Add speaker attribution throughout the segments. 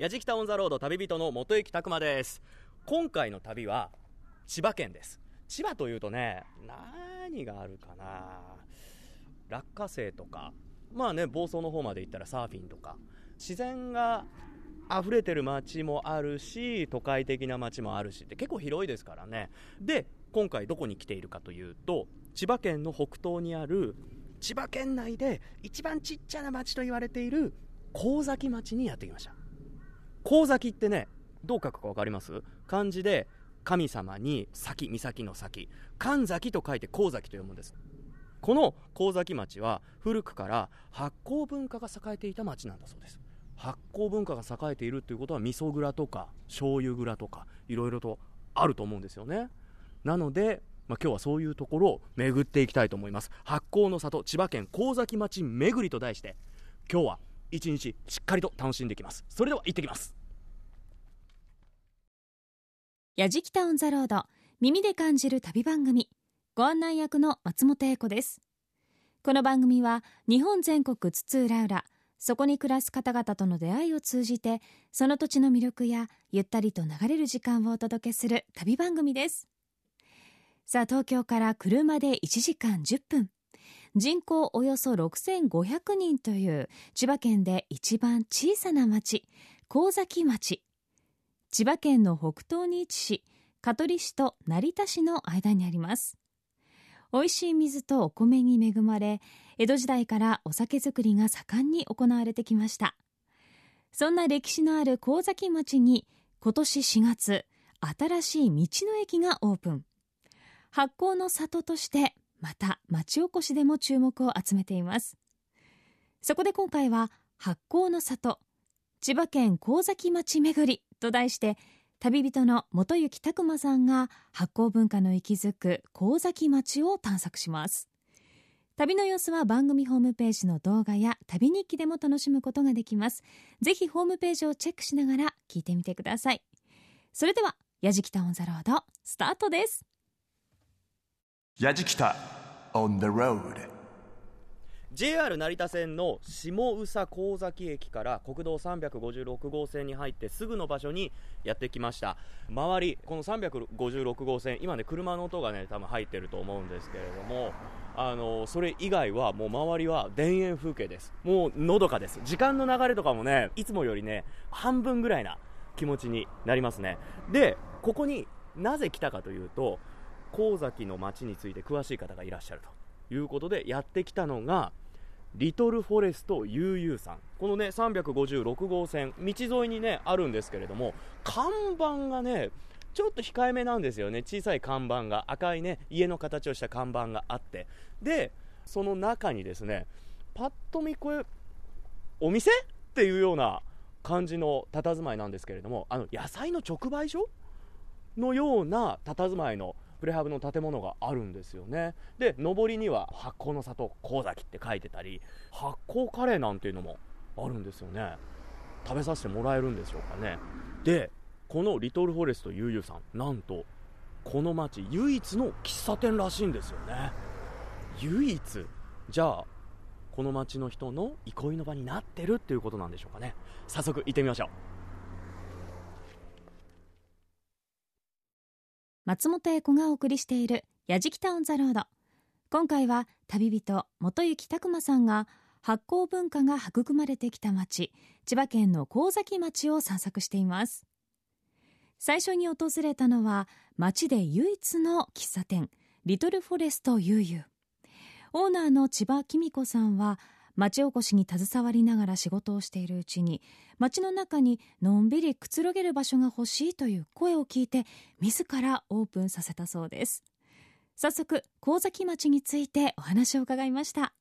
Speaker 1: やじきたオンザロード旅人の元行拓磨です。今回の旅は千葉県です。千葉というとね何があるかな。落花生とか。まあね房総の方まで行ったらサーフィンとか。自然が溢れてる街もあるし都会的な街もあるしって結構広いですからね。で今回どこに来ているかというと千葉県の北東にある千葉県内で一番ちっちゃな町と言われている神崎町にやってきました。神崎ってねどう書くか分かります？漢字で神様に先岬の先。神崎と書いて神崎と読むんです。この神崎町は古くから発酵文化が栄えていた町なんだそうです。発酵文化が栄えているということは味噌蔵とか醤油蔵とかいろいろとあると思うんですよね。なので、まあ、今日はそういうところを巡っていきたいと思います。発酵の里千葉県神崎町巡りと題して今日は一日しっかりと楽しんできます。それでは行ってきます。
Speaker 2: やじきたオンザロード耳で感じる旅番組。ご案内役の松本英子です。この番組は日本全国津々浦々そこに暮らす方々との出会いを通じてその土地の魅力やゆったりと流れる時間をお届けする旅番組です。さあ東京から車で1時間10分。人口およそ6500人という千葉県で一番小さな町神崎町。千葉県の北東に位置し香取市と成田市の間にあります。美味しい水とお米に恵まれ江戸時代からお酒造りが盛んに行われてきました。そんな歴史のある神崎町に今年4月新しい道の駅がオープン。発酵の里としてまた町おこしでも注目を集めています。そこで今回は発酵の里千葉県神崎町巡りと題して旅人の元行拓磨さんが発酵文化の息づく神崎町を探索します。旅の様子は番組ホームページの動画や旅日記でも楽しむことができます。ぜひホームページをチェックしながら聞いてみてください。それではやじきたオンザロードスタートです。
Speaker 3: やじきた on the road.
Speaker 1: JR 成田線の下宇佐神崎駅から国道356号線に入ってすぐの場所にやってきました。周りこの356号線今ね車の音がね多分入ってると思うんですけれどもあのそれ以外はもう周りは田園風景です。もうのどかです。時間の流れとかもねいつもよりね半分ぐらいな気持ちになりますね。でここになぜ来たかというと神崎の街について詳しい方がいらっしゃるということでやってきたのがリトルフォレスト悠々さんこのね356号線道沿いにねあるんですけれども看板がねちょっと控えめなんですよね小さい看板が赤いね家の形をした看板があってでその中にですねパッと見これお店っていうような感じの佇まいなんですけれどもあの野菜の直売所のような佇まいのプレハブの建物があるんですよね。で上りには発酵の里神崎って書いてたり発酵カレーなんていうのもあるんですよね。食べさせてもらえるんでしょうかね。でこのリトルフォレストゆうゆうさんなんとこの町唯一の喫茶店らしいんですよね。唯一じゃあこの町の人の憩いの場になってるっていうことなんでしょうかね。早速行ってみましょう。
Speaker 2: 松本英子がお送りしている「やじきたオン・ザ・ロード」今回は旅人元行拓磨さんが発酵文化が育まれてきた町千葉県の神崎町を散策しています。最初に訪れたのは町で唯一の喫茶店リトルフォレストゆうゆうオーナーの千葉紀子さんは町おこしに携わりながら仕事をしているうちに町の中にのんびりくつろげる場所が欲しいという声を聞いて自らオープンさせたそうです。早速神崎町についてお話を伺いました。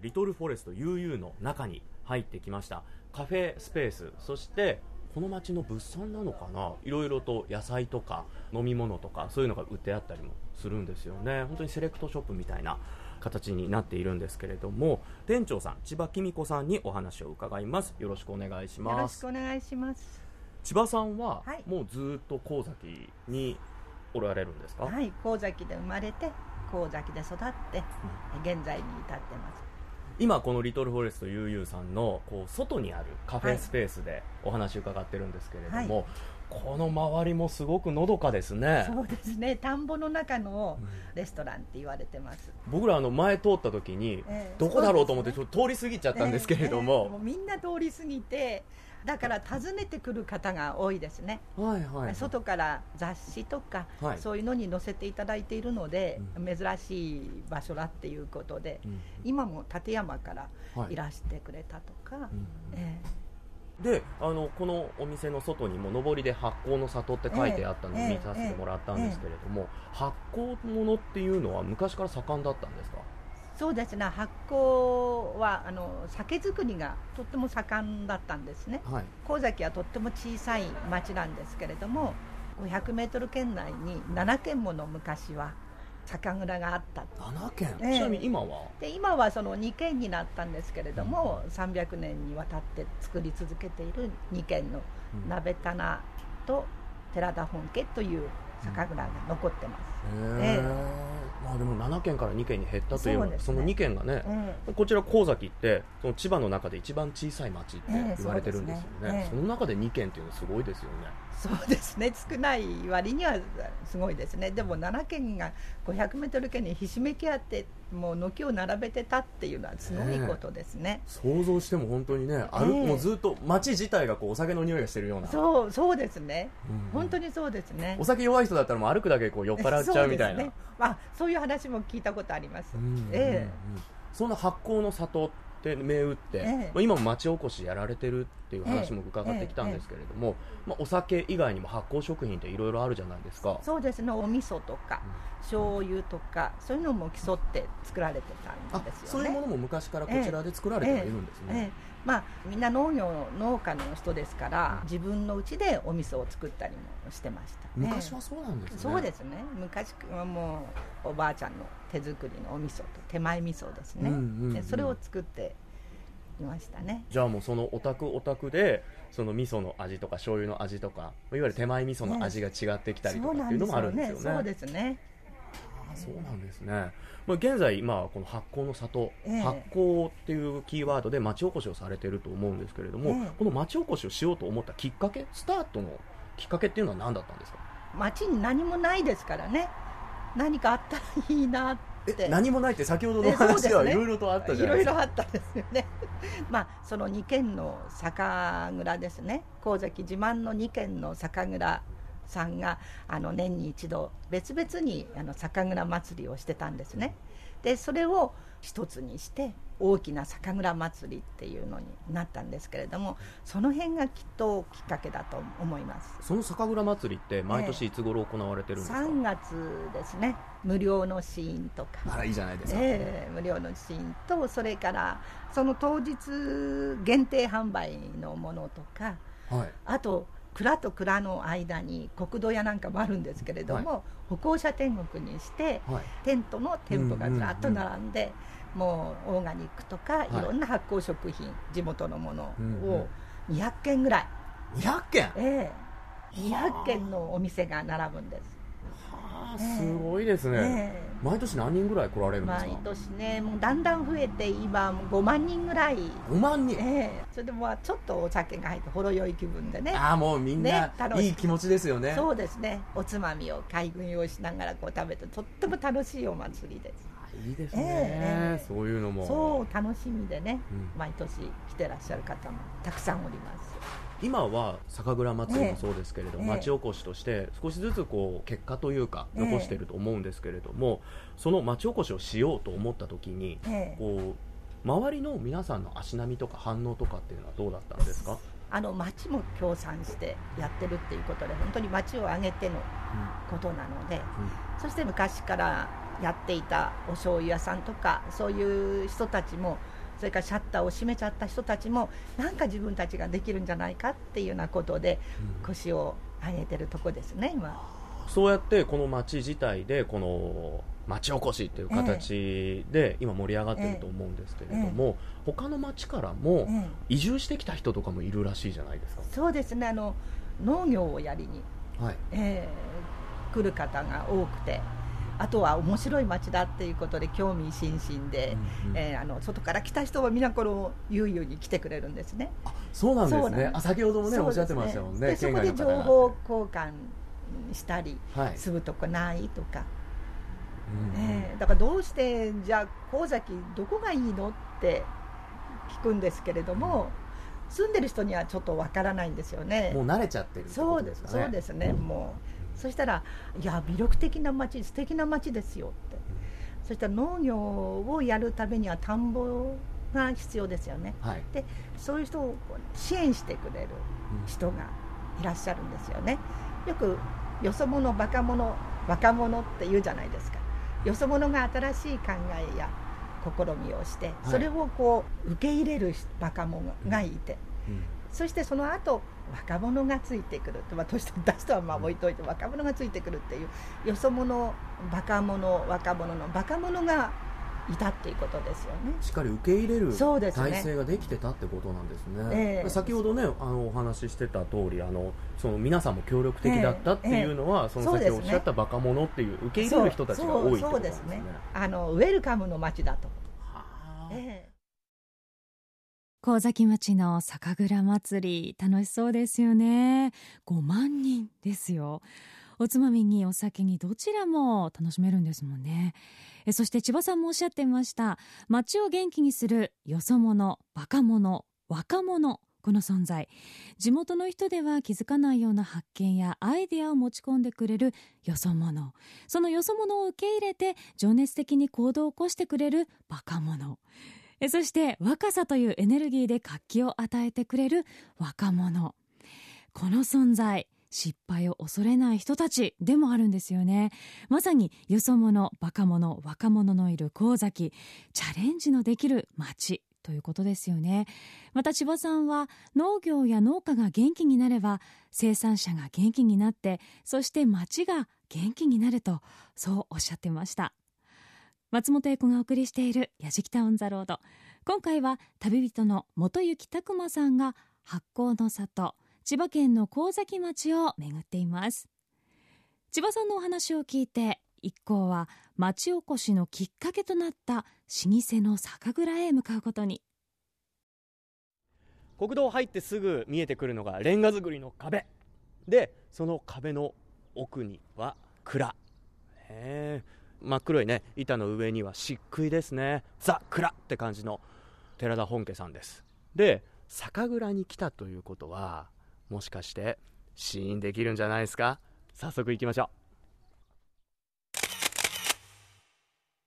Speaker 1: リトルフォレスト UU の中に入ってきました。カフェスペースそしてこの町の物産なのかな？いろいろと野菜とか飲み物とかそういうのが売ってあったりもするんですよね。本当にセレクトショップみたいな形になっているんですけれども店長さん千葉紀子さんにお話を伺います。よろしくお願いします。
Speaker 4: よろしくお願いします。
Speaker 1: 千葉さんは、
Speaker 4: はい。
Speaker 1: もうずっと神崎におられるんですか、
Speaker 4: はい神崎で生まれて神崎で育って、現在に至ってます。
Speaker 1: 今このリトルフォレスト UU さんのこう外にあるカフェスペースでお話伺ってるんですけれども、
Speaker 4: は
Speaker 1: この周りもすごくのどかですね。
Speaker 4: そうですね。田んぼの中のレストランって言われてます、
Speaker 1: 僕らあの前通った時に
Speaker 4: ええ。
Speaker 1: どこだろうと思ってち
Speaker 4: そ
Speaker 1: ょっと通り過ぎちゃったんですけれど
Speaker 4: ええ。
Speaker 1: も、
Speaker 4: みんな通り過ぎてだから訪ねてくる方が多いですね、
Speaker 1: はいはい。はい
Speaker 4: 外から雑誌とか、
Speaker 1: はい。
Speaker 4: そういうのに載せていただいているので、珍しい場所だっていうことで、
Speaker 1: うん。
Speaker 4: 今も立山から
Speaker 1: はい。
Speaker 4: いらしてくれたとか、
Speaker 1: うん。
Speaker 4: え
Speaker 1: であのこのお店の外にも上りで発酵の里って書いてあったのを
Speaker 4: ええ
Speaker 1: 見させてもらったんですけれども、発酵物っていうのは昔から盛んだったんですか？
Speaker 4: えそうですね。発酵はあの酒造りがとっても盛んだったんですね。
Speaker 1: はい。
Speaker 4: 神崎はとっても小さい町なんですけれども500メートル圏内に7軒もの昔は酒蔵があった。
Speaker 1: 7軒、
Speaker 4: ええ。
Speaker 1: ちなみに今は？
Speaker 4: で今はその2軒になったんですけれども、300年にわたって作り続けている2軒の
Speaker 1: うん
Speaker 4: 鍋棚と寺田本家という酒蔵が残ってます、
Speaker 1: へえ
Speaker 4: え
Speaker 1: まあでも7軒から2軒に減ったというそ
Speaker 4: ね。
Speaker 1: の2軒がね、
Speaker 4: え
Speaker 1: こちら神崎ってその千葉の中で一番小さい町って
Speaker 4: ええ
Speaker 1: 言われてるんですよね,、
Speaker 4: そうですね。ええ。
Speaker 1: その中で2軒っていうのはすごいですよね。
Speaker 4: そうですね。少ない割にはすごいですね。でも7軒が500メートル圏にひしめき合ってもう軒を並べてたっていうのはすごいことですね、
Speaker 1: 想像しても本当にね歩く、
Speaker 4: ええ。
Speaker 1: もうずっと町自体がこうお酒の匂いがしてるような。
Speaker 4: そうそうですね、
Speaker 1: うん。
Speaker 4: 本当にそうですね。
Speaker 1: お酒弱い人だったらもう歩くだけでこう酔っ払っちゃうみたいな。
Speaker 4: そうですね。まあ、そういう話も聞いたことあります、
Speaker 1: うんうんうん。
Speaker 4: え。
Speaker 1: そんな発酵の里って銘打って、
Speaker 4: ええ。
Speaker 1: まあ今も町おこしやられてるっていう話も伺ってきたんですけれども、まあ、お酒以外にも発酵食品っていろいろあるじゃないですか。
Speaker 4: えそうですねお味噌とか醤油とかそういうのも競って作られてた
Speaker 1: あ
Speaker 4: んですよね。
Speaker 1: そういうものも昔からこちらで作られてはいるんですね、
Speaker 4: ええええまあ、みんな農業農家の人ですから自分の家でお味噌を作ったりもしてました、ね、
Speaker 1: 昔はそうなんですね。
Speaker 4: そうですね。昔はもうおばあちゃんの手作りのお味噌と手前味噌ですね、
Speaker 1: うんうんうん。
Speaker 4: でそれを作っていましたね。
Speaker 1: じゃあもうそのお宅お宅でその味噌の味とか醤油の味とかいわゆる手前味噌の味が違ってきたりとかっていうのもあるんですよね。
Speaker 4: そうですね。
Speaker 1: あそうなんですね、まあ、現在、今この発酵の里、
Speaker 4: ええ。
Speaker 1: 発酵っていうキーワードで町おこしをされてると思うんですけれども、
Speaker 4: ええ。
Speaker 1: この町おこしをしようと思ったきっかけスタートのきっかけっていうのは何だったんですか？
Speaker 4: 町に何もないですからね。何かあったらいいなって。
Speaker 1: 何もないって先ほどの
Speaker 4: えそうで
Speaker 1: はいろいろとあったじゃないですか。
Speaker 4: いろいろあったんですよね。まあその2軒の酒蔵ですね。神崎自慢の2軒の酒蔵さんがあの年に一度別々にあの酒蔵祭りをしてたんですね。でそれを一つにして大きな酒蔵祭りっていうのになったんですけれどもその辺がきっときっかけだと思います。
Speaker 1: その酒蔵祭りって毎年いつ頃行われてるんですか、
Speaker 4: 3月ですね。無料のシーンとか。
Speaker 1: あらいいじゃないですか、
Speaker 4: ええ無料のシーンとそれからその当日限定販売のものとか
Speaker 1: はい。
Speaker 4: あと蔵と蔵の間に国道屋なんかもあるんですけれども、歩行者天国にして
Speaker 1: はい。
Speaker 4: テントの店舗がずらっと並んで、もうオーガニックとか、
Speaker 1: い。
Speaker 4: い、ろんな発酵食品地元のもの
Speaker 1: うんうん。
Speaker 4: を200軒ぐらい、
Speaker 1: 200件
Speaker 4: ええ。200軒のお店が並ぶんです、
Speaker 1: はあ
Speaker 4: ええ
Speaker 1: すごいですね、
Speaker 4: ええ。
Speaker 1: 毎年何人ぐらい来られるんですか？
Speaker 4: 毎年ねもうだんだん増えて今もう5万人ぐらい。
Speaker 1: 5万人？
Speaker 4: ええ。それでまあちょっとお酒が入ってほろ酔い気分でね。
Speaker 1: ああもうみんな
Speaker 4: い。
Speaker 1: いい気持ちですよね。
Speaker 4: そうですね。おつまみを海軍用意しながらこう食べてとっても楽しいお祭りです。
Speaker 1: いいですね、
Speaker 4: ええ。
Speaker 1: そういうのも。
Speaker 4: そう楽しみでね、
Speaker 1: うん。
Speaker 4: 毎年来てらっしゃる方もたくさんおります
Speaker 1: 今は酒蔵祭りもそうですけれど、
Speaker 4: ええ。
Speaker 1: 町おこしとして少しずつこう結果というか
Speaker 4: ええ。
Speaker 1: 残していると思うんですけれども、その町おこしをしようと思った時に、
Speaker 4: ええ。
Speaker 1: こう周りの皆さんの足並みとか反応とかっていうのはどうだったんですか、
Speaker 4: あの町も協賛してやってるっていうことで本当に町を挙げてのことなので、そして昔からやっていたお醤油屋さんとかそういう人たちもそれからシャッターを閉めちゃった人たちもなんか自分たちができるんじゃないかっていうようなことで
Speaker 1: うん
Speaker 4: 腰を上げてるとこですね今。
Speaker 1: そうやってこの町自体でこの町おこしっていう形で今盛り上がってると思うんですけれども、他の町からも
Speaker 4: ええ。
Speaker 1: 移住してきた人とかもいるらしいじゃないですか、
Speaker 4: そうですねあの農業をやりに、
Speaker 1: はい。
Speaker 4: えー来る方が多くてあとは面白い街だっていうことで興味津々で、
Speaker 1: うんうん。
Speaker 4: えーあの外から来た人は皆このゆうゆうに来てくれるんですね。
Speaker 1: そうなんですね。あ先ほどもね
Speaker 4: そうです
Speaker 1: おっしゃってましたもんね。
Speaker 4: でそこで情報交換したり、
Speaker 1: はい。
Speaker 4: 住むとこないとか、
Speaker 1: うん
Speaker 4: えーだからどうしてじゃあ神崎どこがいいのって聞くんですけれども、住んでる人にはちょっとわからないんですよね。
Speaker 1: もう慣れちゃってるってこ
Speaker 4: そうですそうですね、もう、そしたら、いや、魅力的な街、素敵な街ですよって、そしたら農業をやるためには田んぼが必要ですよね、
Speaker 1: はい。
Speaker 4: でそういう人をこう支援してくれる人がいらっしゃるんですよね、よくよそ者、バカ者、若者って言うじゃないですか、よそ者が新しい考えや試みをして、それをこう受け入れる若者がいて。
Speaker 1: うん。
Speaker 4: そしてその後若者がついてくる。と、まあ、年取った人はまあ置いといて若者がついてくるっていうよそ者バカ者若者のバカ者がいたっていうことですよね。
Speaker 1: しっかり受け入れる体制ができてたってことなんですね。
Speaker 4: ええ。
Speaker 1: 先ほどねあのお話ししてた通りあのその皆さんも協力的だったっていうのは、その先ほどおっしゃった若者っていう受け入れる人たちが多いってことですね。
Speaker 4: ね。あのウェルカムの街だと、
Speaker 1: はあ。
Speaker 4: ええ
Speaker 2: 神崎町の酒蔵祭り楽しそうですよね。5万人ですよ。おつまみにお酒にどちらも楽しめるんですもんね。えそして千葉さんもおっしゃってました。町を元気にするよそ者バカ者若者この存在。地元の人では気づかないような発見やアイデアを持ち込んでくれるよそ者。そのよそ者を受け入れて情熱的に行動を起こしてくれるバカ者。えそして若さというエネルギーで活気を与えてくれる若者。この存在失敗を恐れない人たちでもあるんですよね。まさによそ者バカ者若者のいる神崎チャレンジのできる街ということですよね。また千葉さんは農業や農家が元気になれば生産者が元気になってそして町が元気になるとそうおっしゃってました。松本英子がお送りしている「やじきたオン・ザ・ロード」今回は旅人の元行拓磨さんが発酵の里千葉県の神崎町を巡っています。千葉さんのお話を聞いて一行は町おこしのきっかけとなった老舗の酒蔵へ向かうことに。
Speaker 1: 国道入ってすぐ見えてくるのがレンガ造りの壁。でその壁の奥には蔵。へー。真っ黒いね板の上には漆喰ですね。ザ・蔵って感じの寺田本家さんです。で酒蔵に来たということはもしかして試飲できるんじゃないですか？早速行きましょう。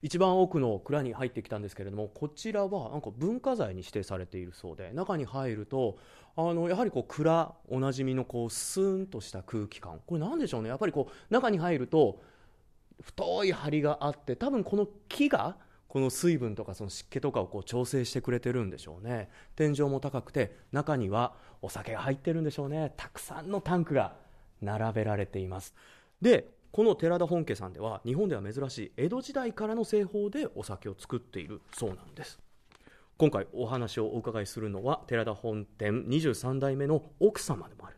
Speaker 1: 一番奥の蔵に入ってきたんですけれどもこちらはなんか文化財に指定されているそうで中に入るとあのやはりこう蔵おなじみのこうスーンとした空気感。これなんでしょうね？やっぱりこう中に入ると太い梁があって多分この木がこの水分とかその湿気とかをこう調整してくれてるんでしょうね。天井も高くて中にはお酒が入ってるんでしょうね。たくさんのタンクが並べられています。でこの寺田本家さんでは日本では珍しい江戸時代からの製法でお酒を作っているそうなんです。今回お話をお伺いするのは寺田本店23代目の奥様でもある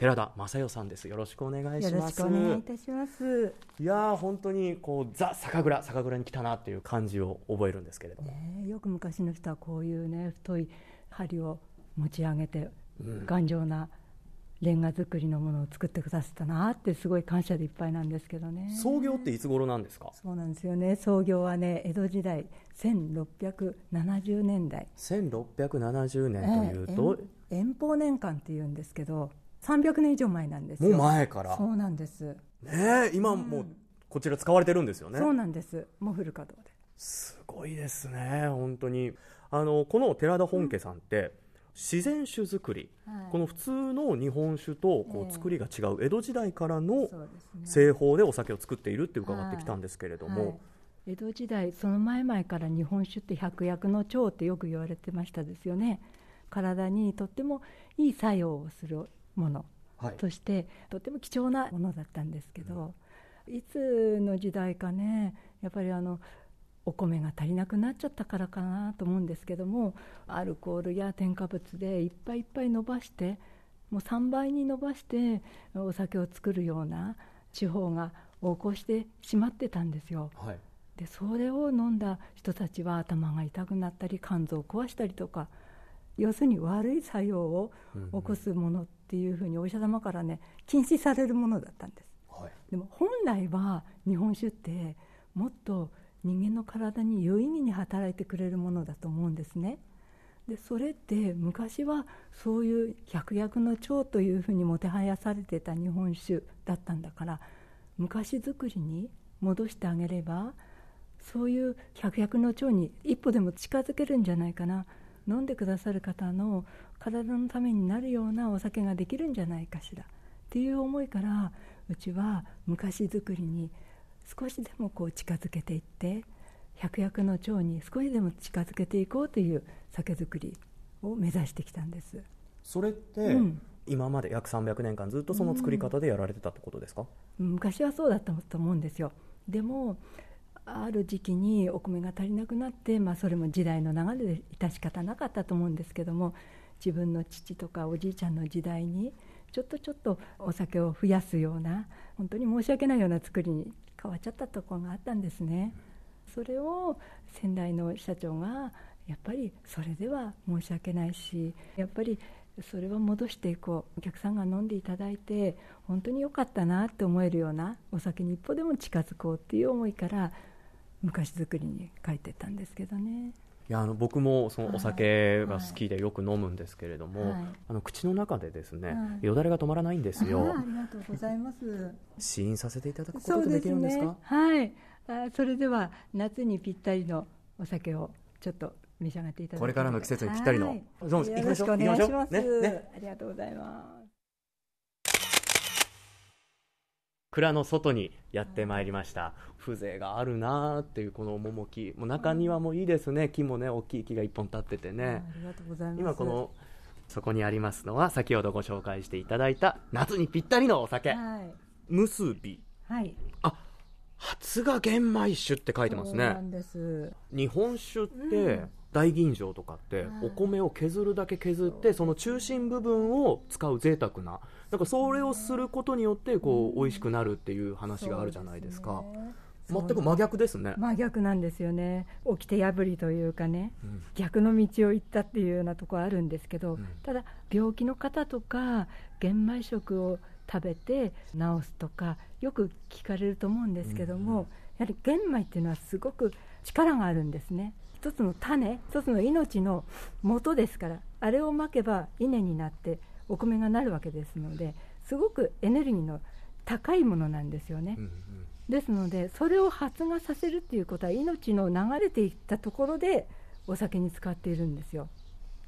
Speaker 1: 寺田正代さんですよろしくお願いし
Speaker 5: よろし
Speaker 1: ます
Speaker 5: くお願いいたします。
Speaker 1: いやー本当にこうザ酒蔵酒蔵に来たなっていう感じを覚えるんですけれども、
Speaker 5: ねえよく昔の人はこういうね太い針を持ち上げて
Speaker 1: うん
Speaker 5: 頑丈なレンガ造りのものを作ってくださったなってすごい感謝でいっぱいなんですけどね。
Speaker 1: 創業っていつ頃なんですか？
Speaker 5: そうなんですよね。創業はね江戸時代1670年代。
Speaker 1: 1670年というと、
Speaker 5: ええ遠遠方年間っていうんですけど300年以上前なんですよ。
Speaker 1: もう前から
Speaker 5: そうなんです。
Speaker 1: ねえ今もうこちら使われてるんですよね
Speaker 5: そうなんです。もう古稼働で。
Speaker 1: すごいですね本当にあのこの寺田本家さんって、自然酒造り、
Speaker 5: はい
Speaker 1: この普通の日本酒とこ
Speaker 5: ええ
Speaker 1: う作りが違う江戸時代からの。製法でお酒を作っているって伺ってきたんですけれども、
Speaker 5: はい江戸時代その前々から日本酒って百薬の長ってよく言われてましたですよね体にとってもいい作用をするもの
Speaker 1: はい。
Speaker 5: としてとても貴重なものだったんですけど、いつの時代かねやっぱりあのお米が足りなくなっちゃったからかなと思うんですけどもアルコールや添加物でいっぱいいっぱい伸ばしてもう3倍に伸ばしてお酒を作るような地方がを起こしてしまってたんですよ。
Speaker 1: はい。
Speaker 5: でそれを飲んだ人たちは頭が痛くなったり肝臓を壊したりとか要するに悪い作用を起こすものっていうふうにお医者様からね禁止されるものだったんです。
Speaker 1: はい。
Speaker 5: でも本来は日本酒ってもっと人間の体に有意義に働いてくれるものだと思うんですね。でそれって昔はそういう百薬の長というふうにもてはやされてた日本酒だったんだから昔作りに戻してあげればそういう百薬の長に一歩でも近づけるんじゃないかな飲んでくださる方の体のためになるようなお酒ができるんじゃないかしらっていう思いからうちは昔作りに少しでもこう近づけていって百薬の長に少しでも近づけていこうという酒造りを目指してきたんです。
Speaker 1: それって、
Speaker 5: うん。
Speaker 1: 今まで約300年間ずっとその作り方でやられてたってことですか、
Speaker 5: 昔はそうだったと思うんですよ。でもある時期にお米が足りなくなって、まあ、それも時代の流れで致し方なかったと思うんですけども自分の父とかおじいちゃんの時代にちょっとちょっとお酒を増やすような本当に申し訳ないような作りに変わっちゃったところがあったんですね。それを先代の社長がやっぱりそれでは申し訳ないしやっぱりそれは戻していこうお客さんが飲んでいただいて本当に良かったなって思えるようなお酒に一歩でも近づこうっていう思いから昔作りに書いてったんですけどね。
Speaker 1: いやあの僕もそのお酒が好きでよく飲むんですけれども、
Speaker 5: はい。
Speaker 1: あの口の中でですね、
Speaker 5: はい。
Speaker 1: よだれが止まらないんですよ。
Speaker 5: あありがとうございます。
Speaker 1: 試飲させていただくことできるんですか？
Speaker 5: はい。あそれでは夏にぴったりのお酒をちょっと召し上がっていただき
Speaker 1: これからの季節にぴったりの。
Speaker 5: はい。よろしくお願いします。
Speaker 1: ね。ね。
Speaker 5: ありがとうございます
Speaker 1: 蔵の外にやってまいりました。風情があるなーっていうこの趣。もう中庭もいいですね。木もね大きい木が一本立っててね。
Speaker 5: ありがとうございます。
Speaker 1: 今このそこにありますのは先ほどご紹介していただいた夏にぴったりのお酒。
Speaker 5: はい。
Speaker 1: 結び。
Speaker 5: はい。
Speaker 1: あ発芽玄米酒って書いてますね。
Speaker 5: そうなんです。
Speaker 1: 日本酒って、
Speaker 5: うん。
Speaker 1: 大吟醸とかって
Speaker 5: はい。
Speaker 1: お米を削るだけ削ってその中心部分を使う贅沢ななんかそれをすることによってこう美味しくなるっていう話があるじゃないですか。全く真逆ですね、
Speaker 5: 真逆なんですよね。起きて破りというかね
Speaker 1: うん。
Speaker 5: 逆の道を行ったっていうようなところあるんですけど、
Speaker 1: うん。
Speaker 5: ただ病気の方とか玄米食を食べて治すとかよく聞かれると思うんですけども、
Speaker 1: うんうん
Speaker 5: やはり玄米っていうのはすごく力があるんですね。一つの種一つの命の元ですからあれをまけば稲になってお米がなるわけですのですごくエネルギーの高いものなんですよね、
Speaker 1: うんうん。
Speaker 5: ですのでそれを発芽させるっていうことは命の流れていったところでお酒に使っているんですよ。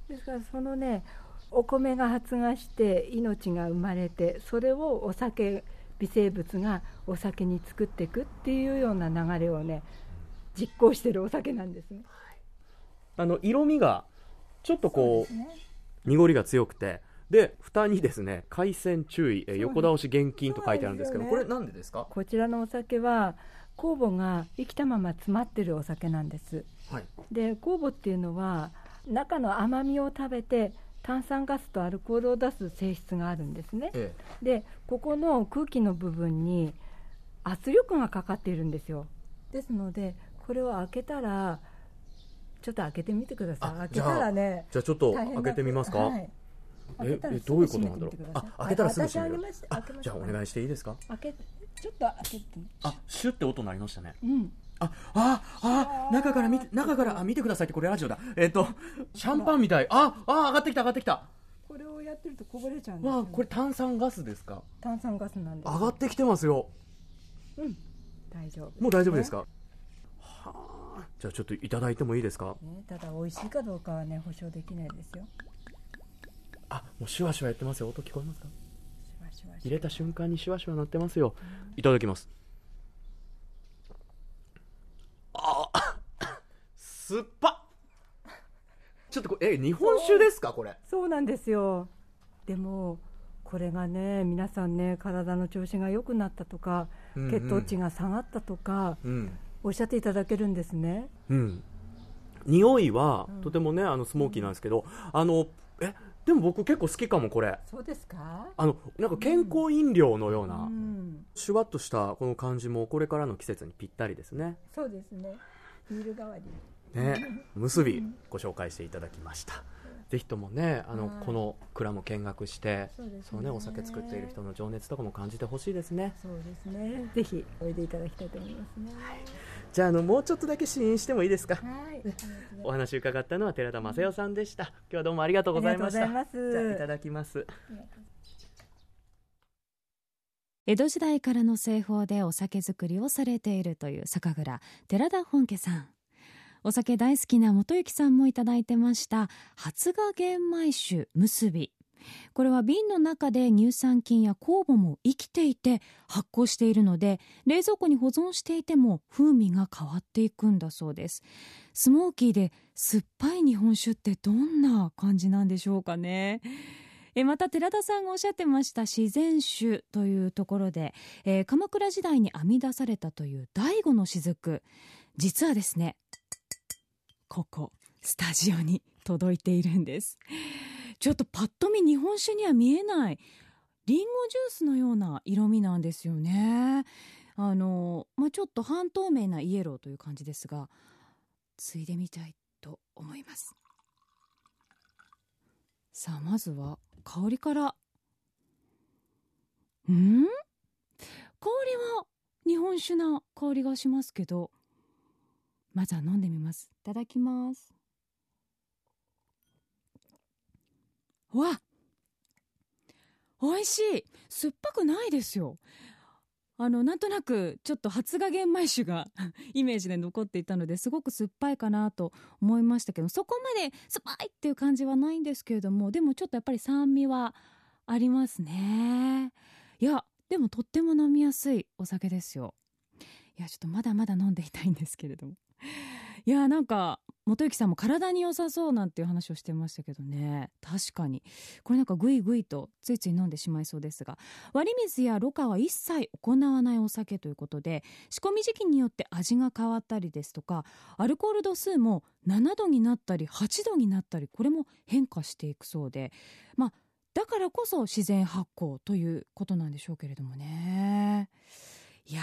Speaker 5: ですからそのねお米が発芽して命が生まれてそれをお酒微生物がお酒に作っていくっていうような流れをね実行してるお酒なんですね。
Speaker 1: あの色味がちょっとこう
Speaker 5: ね。
Speaker 1: 濁りが強くてで蓋にですね海鮮注意えー横倒し厳禁と書いてあるんですけどこれなんでですか？
Speaker 5: こちらのお酒は酵母が生きたまま詰まってるお酒なんです。
Speaker 1: はい。
Speaker 5: で酵母っていうのは中の甘みを食べて炭酸ガスとアルコールを出す性質があるんですね。
Speaker 1: え
Speaker 5: でここの空気の部分に圧力がかかっているんですよ。ですのでこれを開けたらちょっと開けてみてください。
Speaker 1: あ
Speaker 5: 開けたらね
Speaker 1: じゃあちょっと開けてみますか、
Speaker 5: はい
Speaker 1: ええどういうことなんだろう？あ開けたらすぐ
Speaker 5: あ
Speaker 1: 閉めるあじゃあお願いしていいですか？
Speaker 5: 開けちょっと開けて。
Speaker 1: あシュって音鳴りましたね。
Speaker 5: うん。
Speaker 1: あ、あ、あ、中から見て、中から、あ、見てくださいって、これラジオだ。えっ、と、シャンパンみたい。あ、あ、上がってきた、上がってきた。
Speaker 5: これをやってるとこぼれちゃうんですよ、
Speaker 1: わあ、これ炭酸ガスですか？
Speaker 5: 炭酸ガスなんです
Speaker 1: 上がってきてますよ。
Speaker 5: うん。大丈夫
Speaker 1: もう大丈夫ですか？はあ、じゃあ、ちょっといただいてもいいですか？
Speaker 5: ね、ただ美味しいかどうかはね保証できないですよ
Speaker 1: あ、もうシュワシュワやってますよ。音聞こえますか？入れた瞬間にシュワシュワ鳴ってますよ。いただきます。あ、酸っぱ。ちょっとこれ、え、日本酒ですか、これ。
Speaker 5: そうなんですよでもこれがね皆さんね体の調子が良くなったとか、
Speaker 1: うんうん
Speaker 5: 血糖値が下がったとか
Speaker 1: うん。
Speaker 5: おっしゃっていただけるんですね
Speaker 1: うん、匂いは、
Speaker 5: うん
Speaker 1: とてもねあのスモーキーなんですけど、あのえでも僕結構好きかもこれ。
Speaker 5: そうですか？
Speaker 1: あのなんか健康飲料のような、
Speaker 5: うん。
Speaker 1: シュワッとしたこの感じもこれからの季節にぴったりですね。
Speaker 5: そうですね。ビール代わり。
Speaker 1: ね。結びご紹介していただきましたぜひともねあの
Speaker 5: はい。
Speaker 1: この蔵も見学して
Speaker 5: そうね。
Speaker 1: そうねお酒作っている人の情熱とかも感じてほしいですね。
Speaker 5: そうですね。ぜひおいでいただきたいと思いますね。
Speaker 1: じゃああのもうちょっとだけ試飲してもいいですか？
Speaker 5: はい。
Speaker 1: お話伺ったのは寺田正代さんでした。今日はどうもありがとうございました。
Speaker 5: ありがとうございます。
Speaker 1: じゃあいただきます。
Speaker 2: 江戸時代からの製法でお酒造りをされているという酒蔵寺田本家さんお酒大好きな元幸さんもいただいてました。発芽玄米酒結び。これは瓶の中で乳酸菌や酵母も生きていて発酵しているので冷蔵庫に保存していても風味が変わっていくんだそうです。スモーキーで酸っぱい日本酒ってどんな感じなんでしょうかね。えまた寺田さんがおっしゃってました自然酒というところで、えー鎌倉時代に編み出されたという醍醐の雫。実はですねここスタジオに届いているんです。ちょっとパッと見日本酒には見えないリンゴジュースのような色味なんですよね。あの、まあ、ちょっと半透明なイエローという感じですがついでみたいと思います。さあまずは香りから。うん？香りは日本酒な香りがしますけど。まずは飲んでみます。いただきます。わ美味しい。酸っぱくないですよ。あのなんとなくちょっと発芽玄米酒が イメージで残っていたのですごく酸っぱいかなと思いましたけどそこまで酸っぱいっていう感じはないんですけれどもでもちょっとやっぱり酸味はありますね。いやでもとっても飲みやすいお酒ですよ。いやちょっとまだまだ飲んでいたいんですけれどもいやなんか元幸さんも体に良さそうなんていう話をしてましたけどね。確かに。これなんかグイグイとついつい飲んでしまいそうですが。割り水やろ過は一切行わないお酒ということで仕込み時期によって味が変わったりですとかアルコール度数も7度になったり8度になったりこれも変化していくそうで。まあだからこそ自然発酵ということなんでしょうけれどもね。いや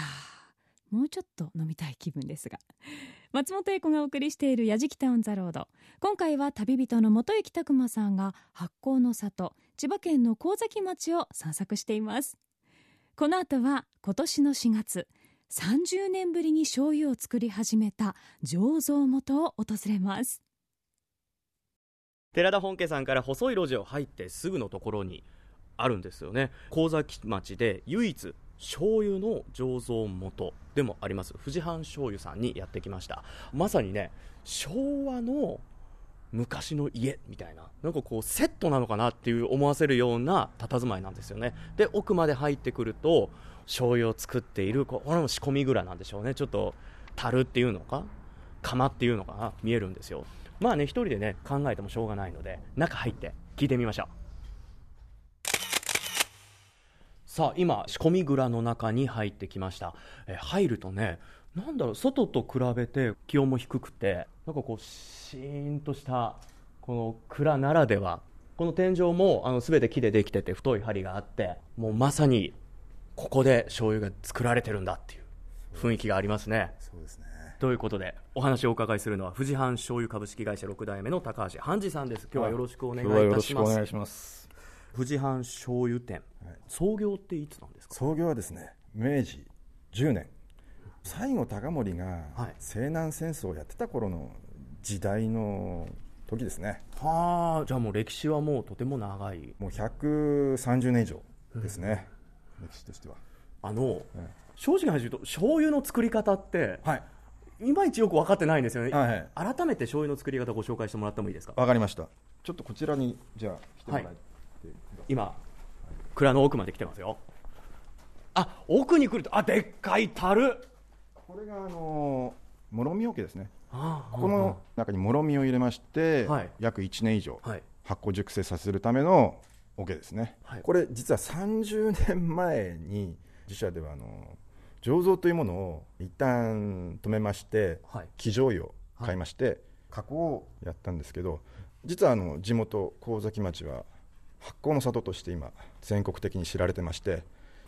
Speaker 2: ーもうちょっと飲みたい気分ですが。松本英子がお送りしている「やじきたオン・ザ・ロード」今回は旅人の元行拓磨さんが発酵の里千葉県の神崎町を散策しています。この後は今年の4月30年ぶりに醤油を作り始めた醸造元を訪れます。
Speaker 1: 寺田本家さんから細い路地を入ってすぐのところにあるんですよね。神崎町で唯一醤油の醸造元でもあります。富士藩醤油さんにやってきました。まさにね昭和の昔の家みたいななんかこうセットなのかなっていう思わせるような佇まいなんですよね。で奥まで入ってくると醤油を作っているこれも仕込み蔵なんでしょうね。ちょっと樽っていうのか釜っていうのかな見えるんですよ。まあね一人でね考えてもしょうがないので中入って聞いてみましょう。さあ今仕込み蔵の中に入ってきましたえ入るとねなんだろう外と比べて気温も低くてなんかこうシーンとしたこの蔵ならではこの天井もあの全て木でできてて太い針があってもうまさにここで醤油が作られてるんだっていう雰囲気がありますね
Speaker 6: そうですね。
Speaker 1: ということでお話をお伺いするのは富士藩醤油株式会社6代目の高橋半次さんです今日はよろしくお願いいたします
Speaker 6: しくお願いします。
Speaker 1: 富士藩醤油店、
Speaker 6: はい
Speaker 1: 創業っていつなんですか？
Speaker 6: 創業はですね、明治10年。西郷隆盛が
Speaker 1: はい
Speaker 6: 西南戦争をやってた頃の時代の時ですね。
Speaker 1: はあじゃあもう歴史はもうとても長い
Speaker 6: もう130年以上ですね。歴史としては。
Speaker 1: あの、
Speaker 6: え
Speaker 1: 正直な話言うと醤油の作り方って
Speaker 6: はい。
Speaker 1: いまいちよく分かってないんですよね、
Speaker 6: はい
Speaker 1: 改めて醤油の作り方ご紹介してもらってもいいですか？
Speaker 6: わかりました。ちょっとこちらにじゃあ来てもらって、
Speaker 1: 今蔵の奥まで来てますよ。あ奥に来るとあでっかい樽。
Speaker 6: これがあのもろみ桶ですね。
Speaker 1: ああ
Speaker 6: ここの中にもろみを入れまして、
Speaker 1: はい。
Speaker 6: 約1年以上
Speaker 1: はい。
Speaker 6: 発酵熟成させるための桶ですね、
Speaker 1: はい。
Speaker 6: これ実は30年前に自社ではあの醸造というものを一旦止めまして
Speaker 1: はい。
Speaker 6: 生醤油を買いまして、加工をやったんですけど実はあの地元神崎町は発酵の里として今全国的に知られてまして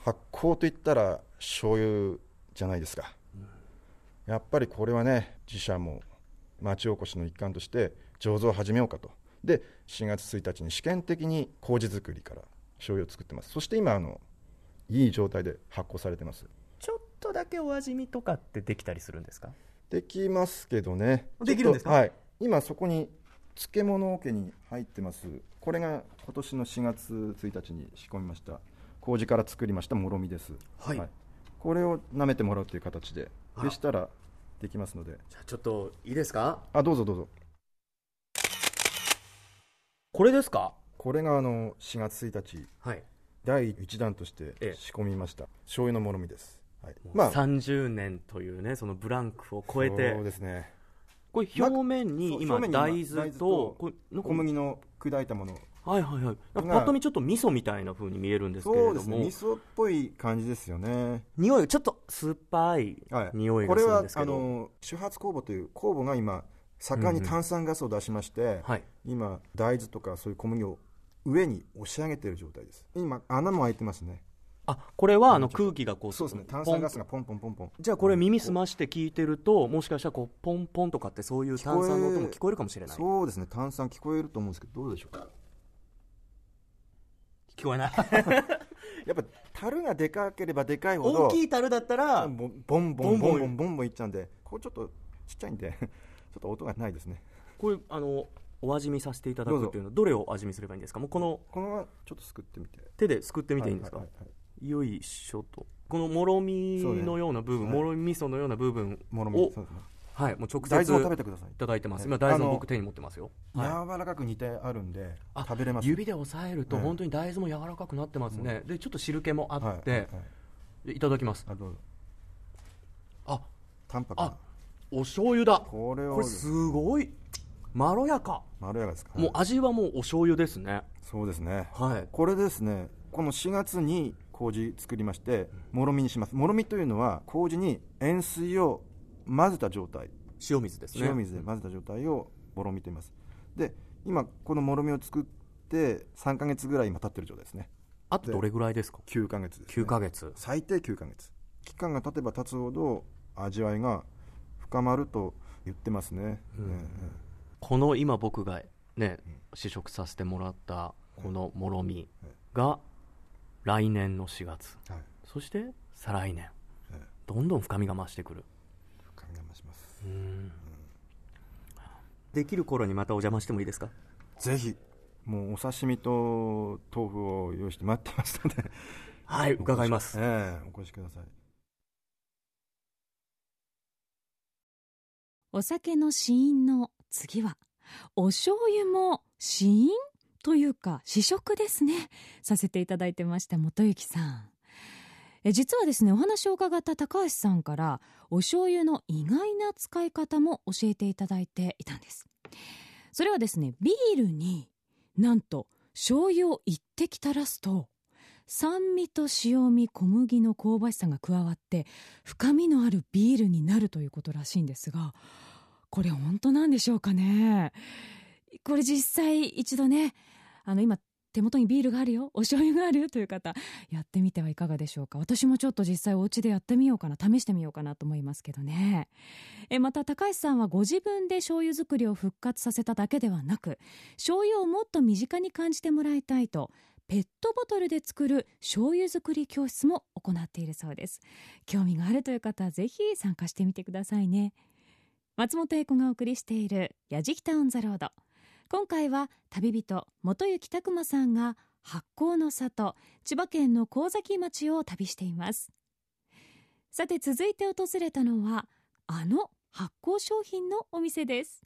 Speaker 6: 発酵といったら醤油じゃないですか、やっぱりこれはね自社も町おこしの一環として醸造を始めようかと。で4月1日に試験的に麹作りから醤油を作ってます。そして今あのいい状態で発酵されてます。
Speaker 1: ちょっとだけお味見とかってできたりするんですか？
Speaker 6: できますけどね。
Speaker 1: できるんですか？
Speaker 6: はい。今そこに漬物桶に入ってますこれが今年の4月1日に仕込みました。麹から作りましたもろみです。
Speaker 1: はい。
Speaker 6: これを舐めてもらうという形で。
Speaker 1: あ
Speaker 6: でしたらできますので。
Speaker 1: じゃあちょっといいですか？
Speaker 6: あどうぞどうぞ。
Speaker 1: これですか？
Speaker 6: これがあの4月1日。
Speaker 1: はい。
Speaker 6: 第1弾として
Speaker 1: ええ。
Speaker 6: 仕込みました。醤油のもろみです、はい、
Speaker 1: まあ、
Speaker 6: まあ。
Speaker 1: 30年というねそのブランクを超えて。
Speaker 6: そうですね
Speaker 1: これ表面に今大豆と
Speaker 6: 小麦の砕いたもの。
Speaker 1: はいはいはい。なんかパ
Speaker 6: が
Speaker 1: ッと見ちょっと味噌みたいな風に見えるんですけれども。
Speaker 6: そうですね味噌っぽい感じですよね。
Speaker 1: 匂いちょっと酸っぱい
Speaker 6: はい、
Speaker 1: 匂いがするん
Speaker 6: これは
Speaker 1: ですけど、
Speaker 6: あの主発酵母という酵母が今盛んに炭酸ガスを出しまして、
Speaker 1: はい。
Speaker 6: 今大豆とかそういう小麦を上に押し上げている状態です。今穴も開いてますね
Speaker 1: あこれはあの空気がこう
Speaker 6: そうですね。炭酸ガスがポンポンポンポン。
Speaker 1: じゃあこれ耳澄まして聞いてるともしかしたらこうポンポンとかってそういう炭酸の音も聞こえるかもしれない。
Speaker 6: そうですね。炭酸聞こえると思うんですけどどうでしょうか？
Speaker 1: 聞こえない？
Speaker 6: やっぱ樽がでかければでかいほど
Speaker 1: 大きい樽だったら
Speaker 6: ボンボンボン
Speaker 1: ボンボン
Speaker 6: ボンボンいっちゃうんでこうちょっとちっちゃいんでちょっと音がないですね
Speaker 1: これあのお味見させていただくっていうのはどれを味見すればいいんですかもうこの
Speaker 6: このちょっとすくってみて
Speaker 1: 手ですくってみていいんですか、
Speaker 6: はいはいはいはい
Speaker 1: よいしょと。このもろみのような部分、
Speaker 6: ね。
Speaker 1: もろみ味噌のような部分を
Speaker 6: ね
Speaker 1: はいもう直接
Speaker 6: 大豆も食べ
Speaker 1: い
Speaker 6: てください。
Speaker 1: ただいてます。
Speaker 6: はい
Speaker 1: 今大豆僕手に持ってますよ、はい。
Speaker 6: 柔らかく煮てあるんで
Speaker 1: あ
Speaker 6: 食べれます。
Speaker 1: 指で押さえると
Speaker 6: はい
Speaker 1: 本当に大豆も柔らかくなってますね、でちょっと汁気もあって、
Speaker 6: はいはい
Speaker 1: でい。ただきます。
Speaker 6: あどうぞ。
Speaker 1: あ
Speaker 6: 淡白な。
Speaker 1: あお醤油だ。
Speaker 6: これを。
Speaker 1: これすごい。まろやか、
Speaker 6: まろやかですか？
Speaker 1: もう味はもうお醤油ですね。
Speaker 6: そうですね。
Speaker 1: はい。
Speaker 6: これですね。この4月に麹作りましてもろみにします。もろみというのは麹に塩水を混ぜた状態。
Speaker 1: 塩水ですね。
Speaker 6: 塩水で混ぜた状態をもろみと言います。で今このもろみを作って3か月ぐらい今経ってる状態ですね。
Speaker 1: あとどれぐらいですか
Speaker 6: ？9か月です、ね、
Speaker 1: 9ヶ月。
Speaker 6: 最低9か月。期間が経てば経つほど味わいが深まると言ってますね、え。
Speaker 1: この今僕がね試食させてもらったこのもろみが来年の4月。
Speaker 6: えはい。
Speaker 1: そして再来年。
Speaker 6: ええ。
Speaker 1: どんどん深みが増してくる。
Speaker 6: 深みが増します。
Speaker 1: できる頃にまたお邪魔してもいいですか？
Speaker 6: ぜひ。もうお刺身と豆腐を用意して待ってますので
Speaker 1: はい伺います。
Speaker 6: ええお越しください。
Speaker 2: お酒の試飲の次はお醤油も試飲というか試食ですね。させていただいてました元幸さん。え実はですねお話を伺った高橋さんからお醤油の意外な使い方も教えていただいていたんです。それはですねビールになんと醤油を一滴垂らすと酸味と塩味小麦の香ばしさが加わって深みのあるビールになるということらしいんですがこれ本当なんでしょうかね。これ実際一度ねあの今手元にビールがあるよ。お醤油があるよという方やってみてはいかがでしょうか。私もちょっと実際お家でやってみようかな。試してみようかなと思いますけどね。えまた高橋さんはご自分で醤油作りを復活させただけではなく醤油をもっと身近に感じてもらいたいとペットボトルで作る醤油作り教室も行っているそうです。興味があるという方はぜひ参加してみてくださいね。松本英子がお送りしている「やじきたオン・ザ・ロード」今回は旅人元行拓磨さんが発酵の里千葉県の神崎町を旅しています。さて続いて訪れたのはあの発酵商品のお店です。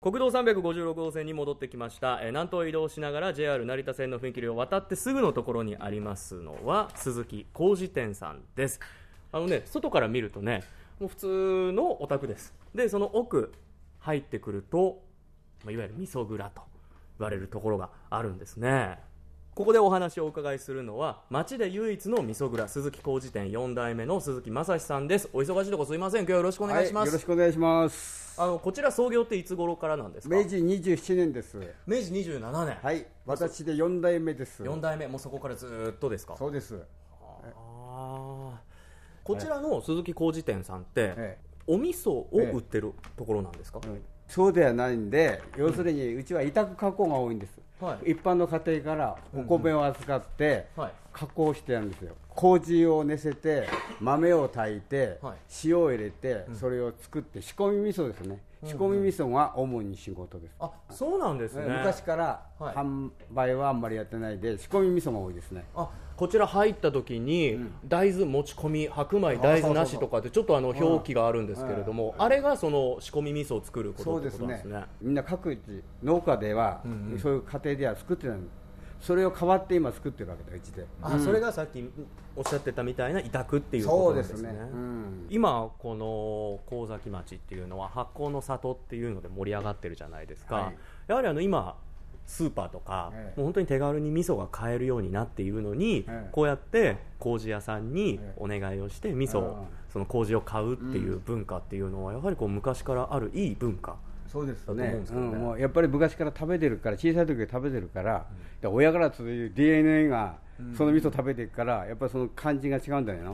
Speaker 1: 国道356号線に戻ってきました、えー南東を移動しながら JR 成田線の踏切を渡ってすぐのところにありますのは鈴木糀店さんです。あのね外から見るとねもう普通のお宅です。でその奥入ってくると、まあ、いわゆる味噌蔵と言われるところがあるんですね。ここでお話をお伺いするのは町で唯一の味噌蔵鈴木工事店4代目の鈴木正史さんです。お忙しいところすいません。今日はよろしくお願いします、
Speaker 7: はい、よろしくお願いします。
Speaker 1: あのこちら創業っていつ頃からなんですか？
Speaker 7: 明治27年です。
Speaker 1: 明治27年。
Speaker 7: はい私で4代目です。
Speaker 1: 4代目。もうそこからずっとですか？
Speaker 7: そうです。
Speaker 1: あこちらの鈴木工事店さんって、
Speaker 7: え
Speaker 1: お味噌を売ってるところなんですか、
Speaker 7: うん。そうではないんで要するにうちは委託加工が多いんです、
Speaker 1: はい。
Speaker 7: 一般の家庭からお米を扱って
Speaker 1: はい。
Speaker 7: 加工してやるんですよ。麹を寝せて豆を炊いて、
Speaker 1: はい。
Speaker 7: 塩を入れてそれを作って仕込み味噌ですね、仕込み味噌が主に仕事です、
Speaker 1: あそうなんですね。
Speaker 7: 昔から
Speaker 1: はい。
Speaker 7: 販売はあんまりやってないで仕込み味噌が多いですね。
Speaker 1: あこちら入った時に、大豆持ち込み白米大豆なしとかってちょっとあの表記があるんですけれども、あれがその仕込み味噌を作ること
Speaker 7: ですね。
Speaker 1: ですね。
Speaker 7: みんな各地農家では、そういう家庭では作ってない。それを代わって今作ってるわけだうちで。
Speaker 1: あ、それがさっきおっしゃってたみたいな委託っていうことですね。
Speaker 7: そうですね。うん。
Speaker 1: 今この神崎町っていうのは発酵の里っていうので盛り上がってるじゃないですか、
Speaker 7: はい。
Speaker 1: やはりあの今スーパーとか、
Speaker 7: ええ。
Speaker 1: もう本当に手軽に味噌が買えるようになっているのに、
Speaker 7: ええ。
Speaker 1: こうやって麹屋さんに
Speaker 7: ええ。
Speaker 1: お願いをして味噌を、その麹を買うっていう文化っていうのはやはりこう昔からあるいい文化
Speaker 7: そうですね。
Speaker 1: ね。
Speaker 7: うんもうやっぱり昔から食べてるから小さい時から食べてるから、で親からそういう DNA がその味噌食べてるからやっぱりその感じが違うんだよな、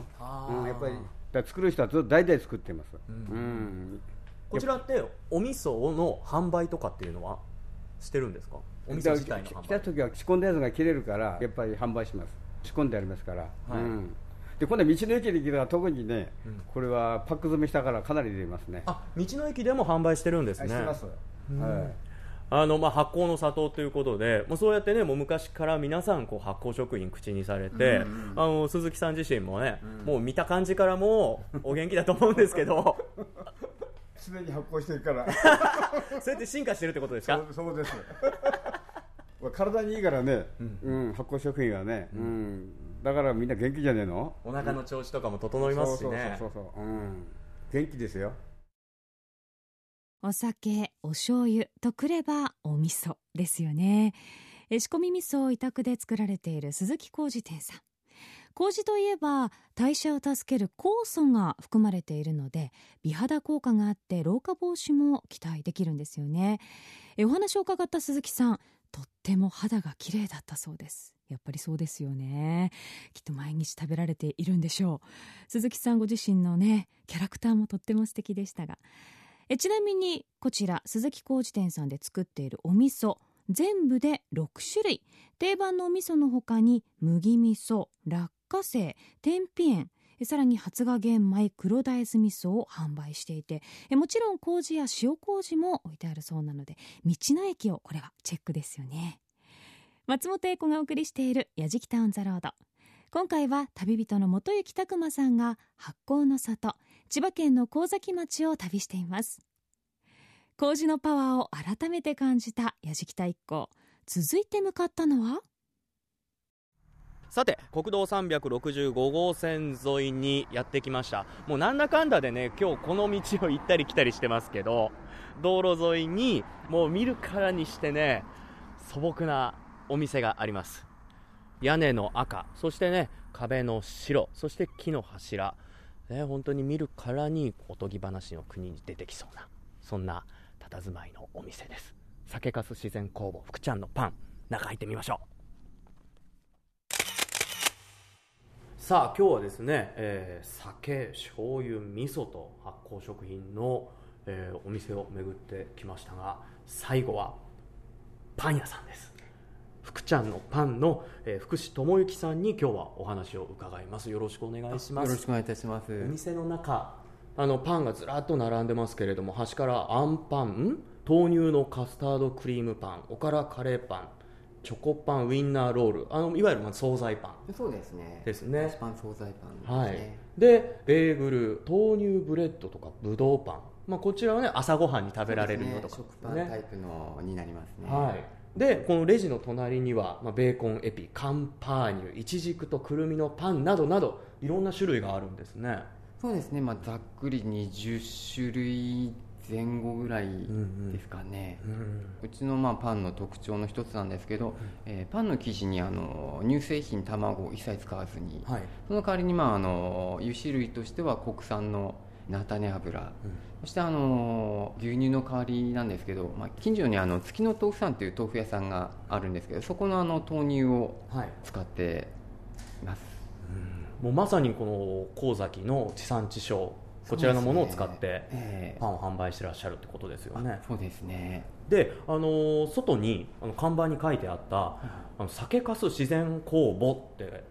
Speaker 7: うん、やっぱりだ作る人はずっと代々作ってます、うん。
Speaker 1: こちらってお味噌の販売とかっていうのはしてるんですか？お味噌自体の販売。
Speaker 7: 来た時は仕込んだやつが切れるからやっぱり販売します。仕込んでありますから、
Speaker 1: はい。
Speaker 7: うん。で今度は道の駅で来たら特にね、これはパック詰めしたからかなり出ますね。
Speaker 1: あ道の駅でも販売してるんですね。
Speaker 7: はいしてます、はい。
Speaker 1: あのまあ、発酵の里ということで、もうそうやってね、もう昔から皆さんこう発酵食品口にされて、あの鈴木さん自身もね、もう見た感じからもう お元気だと思うんですけど、
Speaker 7: すでに発酵してるから。
Speaker 1: そうやって進化してるってことですか？
Speaker 7: そうです体にいいからね、うん。発酵食品はね、うん。だからみんな元気じゃねえの？
Speaker 1: お腹の調子とかも整いますしね。
Speaker 7: そうそうそうそう、う。ん、元気ですよ。
Speaker 2: お酒お醤油とくればお味噌ですよね。え仕込み味噌を委託で作られている鈴木浩二店さん。麹といえば代謝を助ける酵素が含まれているので美肌効果があって老化防止も期待できるんですよね。えお話を伺った鈴木さんとっても肌が綺麗だったそうです。やっぱりそうですよね。きっと毎日食べられているんでしょう。鈴木さんご自身のねキャラクターもとっても素敵でしたが。えちなみにこちら鈴木麹店さんで作っているお味噌全部で6種類。定番のお味噌の他に麦味噌落花生天日塩さらに発芽玄米黒大豆味噌を販売していてもちろん麹や塩麹も置いてあるそうなので道の駅をこれはチェックですよね。松本英子がお送りしている「やじきタウンザロード」今回は旅人の元行拓磨さんが発酵の里千葉県の神崎町を旅しています。麹のパワーを改めて感じたやじきた一行。続いて向かったのは
Speaker 1: さて国道365号線沿いにやってきました。もうなんだかんだでね今日この道を行ったり来たりしてますけど道路沿いにもう見るからにしてね素朴なお店があります。屋根の赤そしてね壁の白そして木の柱。ね本当に見るからにおとぎ話の国に出てきそうなそんな佇まいのお店です。酒粕自然工房福ちゃんのパン中入ってみましょう。さあ今日はですね、えー酒醤油味噌と発酵食品の、えーお店を巡ってきましたが最後はパン屋さんです。福ちゃんのパンの、えー福士智之さんに今日はお話を伺います。よろしくお願いします。
Speaker 8: よろしくお願いいたします。
Speaker 1: お店の中あのパンがずらっと並んでますけれども端からあんパン豆乳のカスタードクリームパンおからカレーパンチョコパンウインナーロール。あのいわゆるまあ惣菜パン。
Speaker 8: そうですね。
Speaker 1: ですね。
Speaker 8: 菓子パン惣菜パン
Speaker 1: はい
Speaker 8: ですね。、
Speaker 1: でベーグル豆乳ブレッドとかぶどうパン、まあ、こちらはね朝ごはんに食べられるのとか
Speaker 8: ね。食パンタイプのになりますね。
Speaker 1: はい、でこのレジの隣には、まあ、ベーコンエピカンパーニュイチジクとくるみのパンなどなどいろんな種類があるんですね。
Speaker 8: そうですね。まあざっくり20種類前後ぐらいですかね、うちのまあパンの特徴の一つなんですけど、えーパンの生地にあの乳製品卵を一切使わずに、
Speaker 1: はい。
Speaker 8: その代わりにまああの油脂類としては国産の菜種油、そしてあの牛乳の代わりなんですけど、まあ、近所にあの月の豆腐さんという豆腐屋さんがあるんですけどそこのあの豆乳を
Speaker 1: はい。
Speaker 8: 使っています。
Speaker 1: もうまさにこの神崎の地産地消こちらのものを使って
Speaker 8: ええ
Speaker 1: パンを販売してらっしゃるってことですよね。
Speaker 8: そうですね。
Speaker 1: であの外にあの看板に書いてあったあの酒粕自然酵母って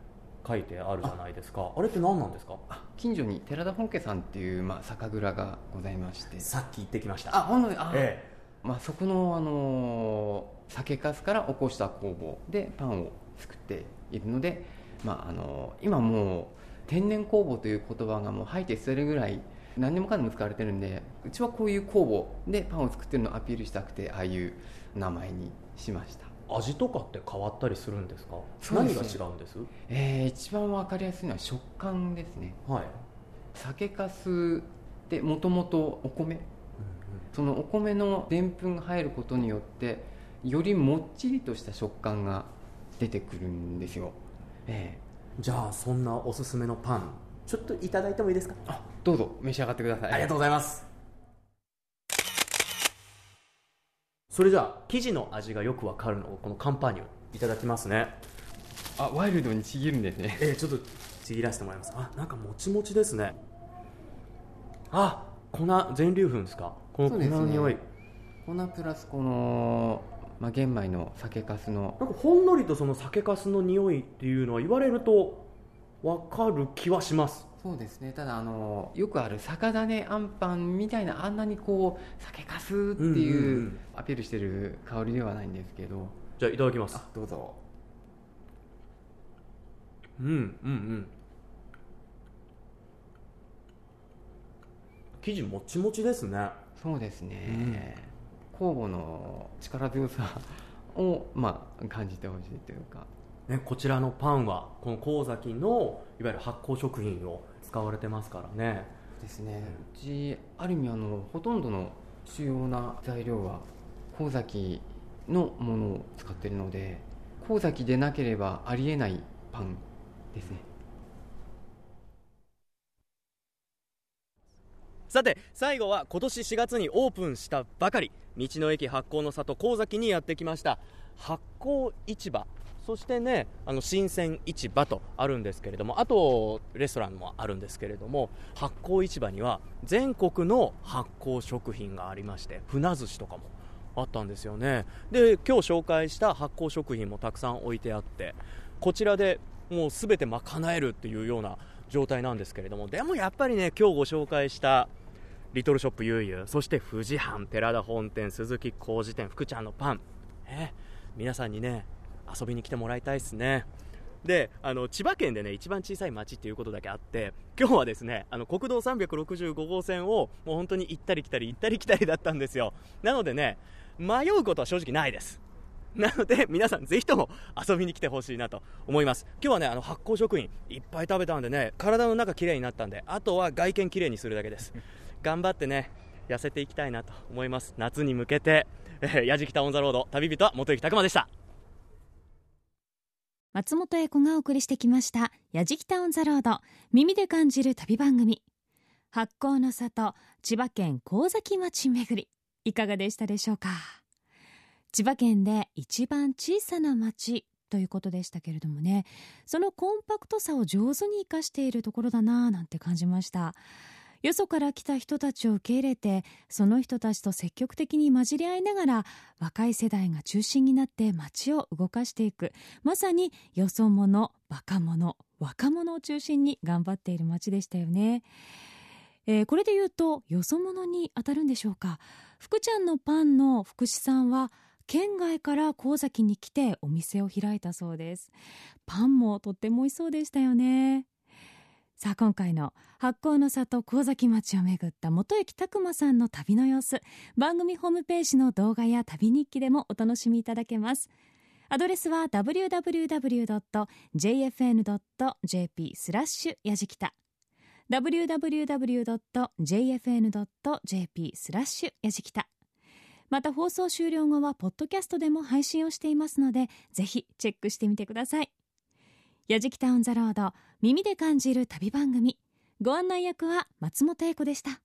Speaker 1: 書いてあるじゃないですか。あれって何なんですか？
Speaker 8: あ近所に寺田本家さんっていう、まあ、酒蔵がございまして。
Speaker 1: さっき行ってきました。
Speaker 8: あ本当にあ、
Speaker 1: え
Speaker 8: まあ、そこの、あのー酒粕から起こした工房でパンを作っているので、まああのー今もう天然酵母という言葉がもう吐いて捨てるぐらい何でもかんでも使われてるんでうちはこういう酵母でパンを作ってるのをアピールしたくてああいう名前にしました。
Speaker 1: え味とかって変わったりするんですか？何が違うんです？
Speaker 8: えー一番わかりやすいのは食感ですね。
Speaker 1: はい、
Speaker 8: 酒粕ってもともとお米そのお米のでんぷんが入ることによってよりもっちりとした食感が出てくるんですよ、え
Speaker 1: じゃあそんなおすすめのパンちょっといただいてもいいですか？
Speaker 8: えあどうぞ。召し上がってください。
Speaker 1: ありがとうございます。それじゃあ生地の味がよくわかるのをこのカンパーニュいただきますね。
Speaker 8: あワイルドにちぎるんですね。
Speaker 1: えー、ちょっとちぎらせてもらいます。あなんかもちもちですね。あ粉全粒粉ですか？この粉の匂い、
Speaker 8: 粉プラスこの、まあ、玄米の酒粕の
Speaker 1: なんかほんのりとその酒粕の匂いっていうのは言われるとわかる気はします。
Speaker 8: そうですね。ただあのよくある酒種あんパンみたいなあんなにこう酒粕って
Speaker 1: うんうんう
Speaker 8: いうん。アピールしてる香りではないんですけど。
Speaker 1: じゃあいただきます。
Speaker 8: あどうぞ。
Speaker 1: うんうんうん。生地もちもちですね。
Speaker 8: そうですね、酵母の力強さを、まあ、感じてほしいというか。
Speaker 1: ね、こちらのパンはこの神崎のいわゆる発酵食品を使われてますからね。
Speaker 8: ですね。うちある意味あのほとんどの主要な材料は神崎のものを使っているので神崎でなければありえないパンですね
Speaker 1: さて最後は今年4月にオープンしたばかり。道の駅発酵の里神崎にやってきました。発酵市場。そしてねあの新鮮市場とあるんですけれどもあとレストランもあるんですけれども発酵市場には全国の発酵食品がありまして船寿司とかもあったんですよね。で今日紹介した発酵食品もたくさん置いてあってこちらでもう全て賄えるっていうような状態なんですけれどもでもやっぱりね今日ご紹介したリトルショップゆうゆうそして富士藩寺田本店鈴木工事店福ちゃんのパン、ね、皆さんにね遊びに来てもらいたいですね。であの千葉県でね一番小さい町っていうことだけあって今日はですねあの国道365号線をもう本当に行ったり来たり行ったり来たりだったんですよ。なのでね迷うことは正直ないです。なので皆さんぜひとも遊びに来てほしいなと思います。今日はねあの発酵食品いっぱい食べたんでね体の中きれいになったんであとは外見きれいにするだけです。頑張ってね痩せていきたいなと思います。夏に向けて、えー、やじきたオンザロード。旅人は元行拓磨でした。
Speaker 2: 松本英子がお送りしてきました「やじきたオン・ザ・ロード」耳で感じる旅番組。発酵の里千葉県神崎町巡り。いかがでしたでしょうか？千葉県で一番小さな町ということでしたけれどもね。そのコンパクトさを上手に生かしているところだなぁなんて感じました。よそから来た人たちを受け入れてその人たちと積極的に混じり合いながら若い世代が中心になって街を動かしていく。まさによそ者バカ者若者を中心に頑張っている街でしたよね、えーこれで言うとよそ者に当たるんでしょうか。福ちゃんのパンの福士さんは県外から神崎に来てお店を開いたそうです。パンもとっても美味しそうでしたよね。さあ今回の発酵の里神崎町を巡った元駅拓磨さんの旅の様子。番組ホームページの動画や旅日記でもお楽しみいただけます。アドレスは www.jfn.jp スラッシュやじきた。www.jfn.jp スラッシュやじきた。また放送終了後はポッドキャストでも配信をしていますのでぜひチェックしてみてください。やじきたオンザロード。耳で感じる旅番組。ご案内役は松本英子でした。